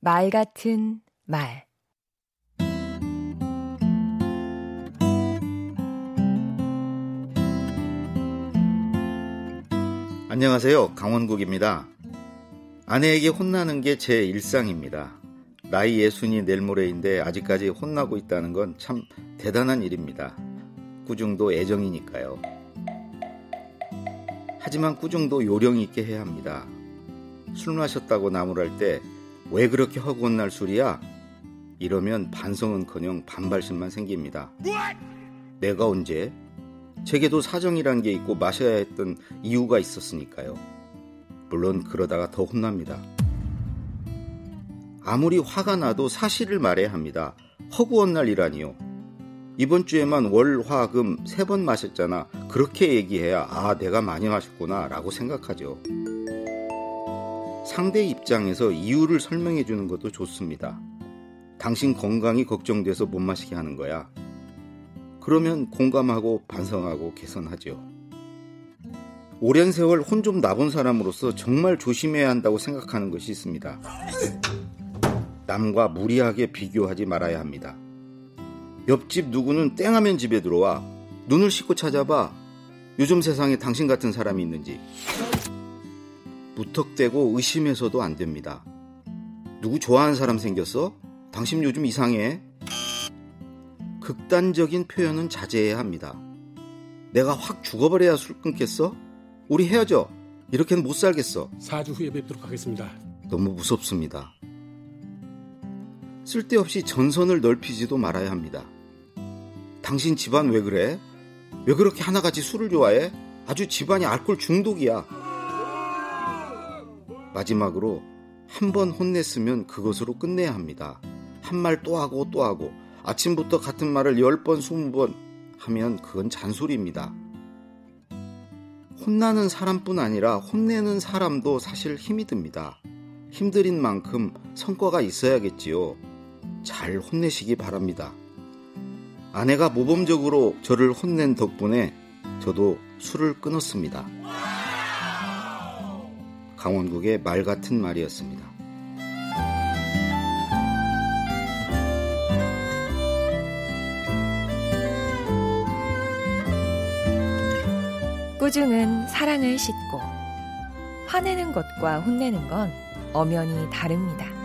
말 같은 말 안녕하세요. 강원국입니다. 아내에게 혼나는 게 제 일상입니다. 나이 예순이 내일 모레인데 아직까지 혼나고 있다는 건 참 대단한 일입니다. 꾸중도 애정이니까요. 하지만 꾸중도 요령 있게 해야 합니다. 술 마셨다고 나무랄 때 왜 그렇게 허구한 날 술이야? 이러면 반성은커녕 반발심만 생깁니다. 내가 언제? 제게도 사정이란 게 있고 마셔야 했던 이유가 있었으니까요. 물론 그러다가 더 혼납니다. 아무리 화가 나도 사실을 말해야 합니다. 허구한 날이라니요. 이번 주에만 월, 화, 금 세 번 마셨잖아. 그렇게 얘기해야 아, 내가 많이 마셨구나 라고 생각하죠. 상대 입장에서 이유를 설명해 주는 것도 좋습니다. 당신 건강이 걱정돼서 못 마시게 하는 거야. 그러면 공감하고 반성하고 개선하죠. 오랜 세월 혼 좀 나본 사람으로서 정말 조심해야 한다고 생각하는 것이 있습니다. 남과 무리하게 비교하지 말아야 합니다. 옆집 누구는 땡하면 집에 들어와 눈을 씻고 찾아봐 요즘 세상에 당신 같은 사람이 있는지 무턱대고 의심해서도 안 됩니다. 누구 좋아하는 사람 생겼어? 당신 요즘 이상해? 극단적인 표현은 자제해야 합니다. 내가 확 죽어버려야 술 끊겠어? 우리 헤어져. 이렇게는 못 살겠어. 4주 후에 뵙도록 하겠습니다. 너무 무섭습니다. 쓸데없이 전선을 넓히지도 말아야 합니다. 당신 집안 왜 그래? 왜 그렇게 하나같이 술을 좋아해? 아주 집안이 알코올 중독이야. 마지막으로 한 번 혼냈으면 그것으로 끝내야 합니다. 한 말 또 하고 또 하고 아침부터 같은 말을 10번, 20번 하면 그건 잔소리입니다. 혼나는 사람뿐 아니라 혼내는 사람도 사실 힘이 듭니다. 힘들인 만큼 성과가 있어야겠지요. 잘 혼내시기 바랍니다. 아내가 모범적으로 저를 혼낸 덕분에 저도 술을 끊었습니다. 강원국의 말 같은 말이었습니다. 꾸중은 사랑을 싣고 화내는 것과 혼내는 건 엄연히 다릅니다.